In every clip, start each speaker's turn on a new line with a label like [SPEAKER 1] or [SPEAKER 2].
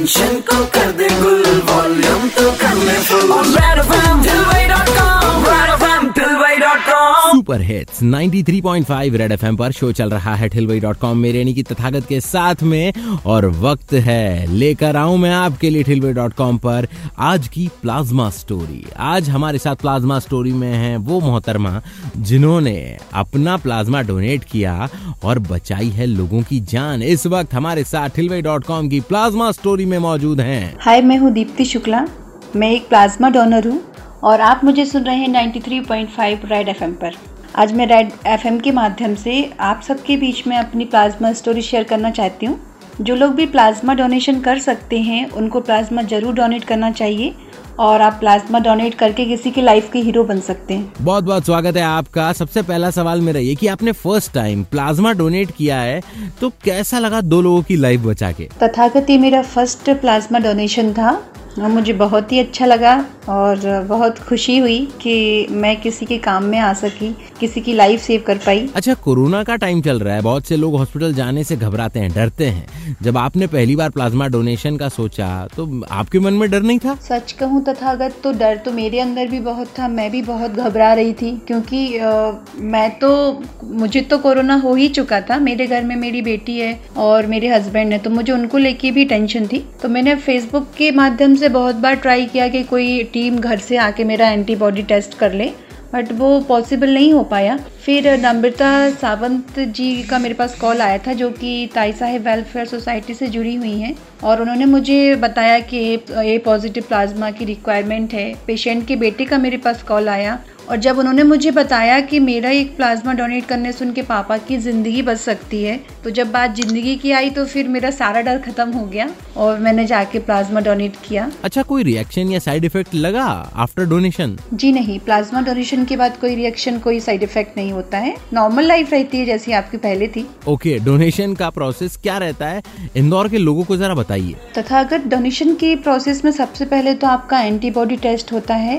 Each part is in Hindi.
[SPEAKER 1] टेंशन को कर दे गुल।
[SPEAKER 2] Super hits. 93.5 रेड एफएम पर शो चल रहा है ठिलवई डॉट कॉम मेरे यानी की तथागत के साथ में। और वक्त है लेकर आऊँ मैं आपके लिए ठिलवई डॉट कॉम पर आज की प्लाज्मा स्टोरी आज हमारे साथ प्लाज्मा स्टोरी में है वो मोहतरमा जिन्होंने अपना प्लाज्मा डोनेट किया और बचाई है लोगों की जान। इस वक्त हमारे साथ ठिलवई डॉट कॉम की प्लाज्मा स्टोरी में मौजूद हैं।
[SPEAKER 3] हाय, मैं हूँ दीप्ति शुक्ला। मैं एक प्लाज्मा डोनर हूँ और आप मुझे सुन रहे हैं 93.5 रेड एफएम पर। आज मैं रेड एफएम के माध्यम से आप सबके बीच में अपनी प्लाज्मा स्टोरी शेयर करना चाहती हूँ। जो लोग भी प्लाज्मा डोनेशन कर सकते हैं, उनको प्लाज्मा ज़रूर डोनेट करना चाहिए। और आप प्लाज्मा डोनेट करके किसी की लाइफ के हीरो बन सकते हैं।
[SPEAKER 2] बहुत बहुत स्वागत है आपका। सबसे पहला सवाल मेरा ये कि आपने फ़र्स्ट टाइम प्लाज्मा डोनेट किया है तो कैसा लगा दो लोगों की लाइफ बचा के?
[SPEAKER 3] तथागत ये मेरा फ़र्स्ट प्लाज्मा डोनेशन था। और मुझे बहुत ही अच्छा लगा और बहुत खुशी हुई कि मैं किसी के काम में आ सकी किसी की लाइफ सेव कर पाई।
[SPEAKER 2] अच्छा कोरोना का टाइम चल रहा है। बहुत से लोग हॉस्पिटल जाने से घबराते हैं डरते हैं। जब आपने पहली बार प्लाज्मा डोनेशन का सोचा तो आपके मन में डर नहीं था?
[SPEAKER 3] सच कहूँ तथागत तो डर तो मेरे अंदर भी बहुत था मैं भी बहुत घबरा रही थी क्योंकि आ, मैं तो मुझे तो कोरोना हो ही चुका था मेरे घर में मेरी बेटी है और मेरे हस्बैंड है तो मुझे उनको लेके भी टेंशन थी। तो मैंने फेसबुक के माध्यम से बहुत बार ट्राई किया कि कोई टीम घर से आके मेरा एंटीबॉडी टेस्ट कर ले बट वो पॉसिबल नहीं हो पाया। फिर नम्रता सावंत जी का मेरे पास कॉल आया था, जो कि ताई साहेब वेलफेयर सोसाइटी से जुड़ी हुई हैं। और उन्होंने मुझे बताया कि ए पॉजिटिव प्लाज्मा की रिक्वायरमेंट है। पेशेंट के बेटे का मेरे पास कॉल आया। और जब उन्होंने मुझे बताया कि मेरा एक प्लाज्मा डोनेट करने से उनके पापा की ज़िंदगी बच सकती है तो जब बात ज़िंदगी की आई तो फिर मेरा सारा डर ख़त्म हो गया और मैंने जाके प्लाज्मा डोनेट किया।
[SPEAKER 2] अच्छा कोई रिएक्शन या साइड इफ़ेक्ट लगा आफ्टर डोनेशन
[SPEAKER 3] जी नहीं प्लाज्मा डोनेशन के बाद कोई रिएक्शन कोई साइड इफ़ेक्ट नहीं होता है। नॉर्मल लाइफ रहती है जैसी आपकी पहले थी।
[SPEAKER 2] ओके डोनेशन का प्रोसेस क्या रहता है? इंदौर के लोगों को जरा बताइए।
[SPEAKER 3] तथागत डोनेशन के प्रोसेस में सबसे पहले तो आपका एंटीबॉडी टेस्ट होता है।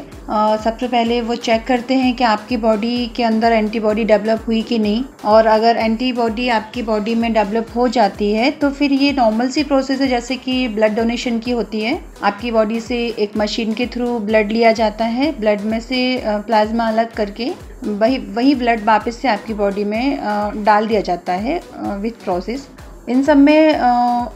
[SPEAKER 3] सबसे पहले वो चेक करते हैं कि आपकी बॉडी के अंदर एंटीबॉडी डेवलप हुई कि नहीं। और अगर एंटीबॉडी आपकी बॉडी में डेवलप हो जाती है तो फिर ये नॉर्मल सी प्रोसेस है जैसे कि ब्लड डोनेशन की होती है। आपकी बॉडी से एक मशीन के थ्रू ब्लड लिया जाता है ब्लड में से प्लाज्मा अलग करके वही वही ब्लड वापस से आपकी बॉडी में डाल दिया जाता है विथ प्रोसेस इन सब में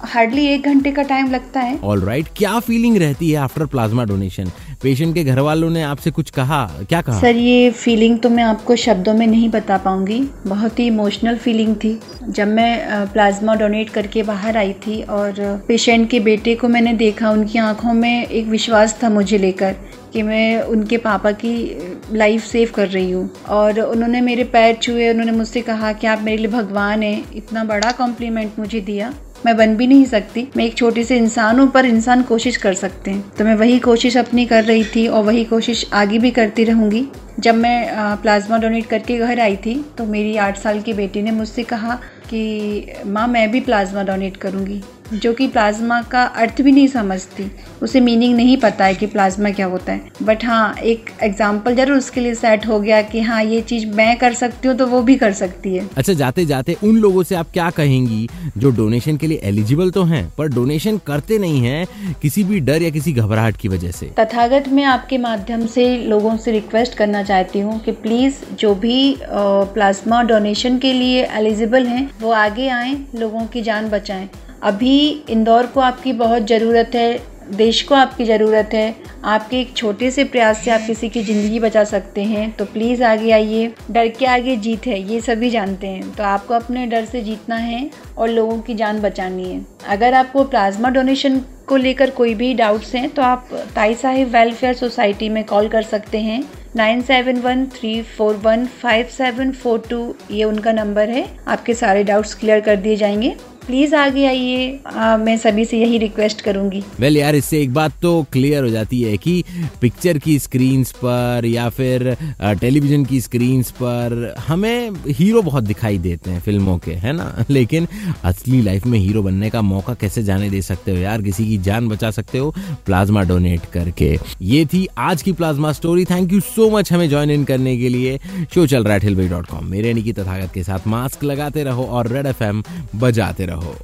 [SPEAKER 3] हार्डली एक घंटे का टाइम लगता है।
[SPEAKER 2] ऑल राइट right, क्या फीलिंग रहती है आफ्टर प्लाज्मा डोनेशन पेशेंट के घर वालों ने आपसे कुछ कहा? क्या कहा?
[SPEAKER 3] सर, ये फीलिंग तो मैं आपको शब्दों में नहीं बता पाऊँगी। बहुत ही इमोशनल फीलिंग थी। जब मैं प्लाज्मा डोनेट करके बाहर आई थी और पेशेंट के बेटे को मैंने देखा, उनकी आँखों में एक विश्वास था मुझे लेकर कि मैं उनके पापा की लाइफ सेव कर रही हूँ। और उन्होंने मेरे पैर छुए, उन्होंने मुझसे कहा कि आप मेरे लिए भगवान हैं। इतना बड़ा कॉम्प्लीमेंट मुझे दिया। मैं बन भी नहीं सकती। मैं एक छोटे से इंसान हूँ, पर इंसान कोशिश कर सकते हैं। तो मैं वही कोशिश अपनी कर रही थी और वही कोशिश आगे भी करती रहूँगी। जब मैं प्लाज्मा डोनेट करके घर आई थी तो मेरी आठ साल की बेटी ने मुझसे कहा कि, माँ, मैं भी प्लाज्मा डोनेट करूँगी। जो कि प्लाज्मा का अर्थ भी नहीं समझती उसे मीनिंग नहीं पता है कि प्लाज्मा क्या होता है। बट हाँ एक एग्ज़ाम्पल ज़रूर उसके लिए सेट हो गया कि हाँ ये चीज़ मैं कर सकती हूँ तो वो भी कर सकती है।
[SPEAKER 2] अच्छा जाते जाते उन लोगों से आप क्या कहेंगी जो डोनेशन के लिए एलिजिबल तो हैं पर डोनेशन करते नहीं हैं किसी भी डर या किसी घबराहट की वजह से?
[SPEAKER 3] तथागत मैं आपके माध्यम से लोगों से रिक्वेस्ट करना चाहती हूँ कि प्लीज़ जो भी प्लाज्मा डोनेशन के लिए एलिजिबल हैं वो आगे आएँ लोगों की जान बचाएँ। अभी इंदौर को आपकी बहुत ज़रूरत है, देश को आपकी ज़रूरत है। आपके एक छोटे से प्रयास से आप किसी की ज़िंदगी बचा सकते हैं। तो प्लीज़ आगे आइए। डर के आगे जीत है, ये सभी जानते हैं। तो आपको अपने डर से जीतना है और लोगों की जान बचानी है। अगर आपको प्लाज्मा डोनेशन को लेकर कोई भी डाउट्स हैं तो आप ताई साहिब वेलफेयर सोसाइटी में कॉल कर सकते हैं। Nine seven one three four one five seven four two, ये उनका नंबर है। आपके सारे डाउट्स क्लियर कर दिए जाएँगे। प्लीज़ आगे आइए। मैं सभी से यही रिक्वेस्ट करूँगी।
[SPEAKER 2] वेल well, यार इससे एक बात तो क्लियर हो जाती है कि पिक्चर की स्क्रीन्स पर या फिर टेलीविज़न की स्क्रीन्स पर हमें हीरो बहुत दिखाई देते हैं फ़िल्मों के है ना? लेकिन असली लाइफ में हीरो बनने का मौका कैसे जाने दे सकते हो यार? किसी की जान बचा सकते हो प्लाज्मा डोनेट करके। ये थी आज की plasma story thank you so much हमें ज्वाइन इन करने के लिए। शो चल रहा है मेरे निकी तथागत के साथ मास्क लगाते रहो और रेड एफएम बजाते रहो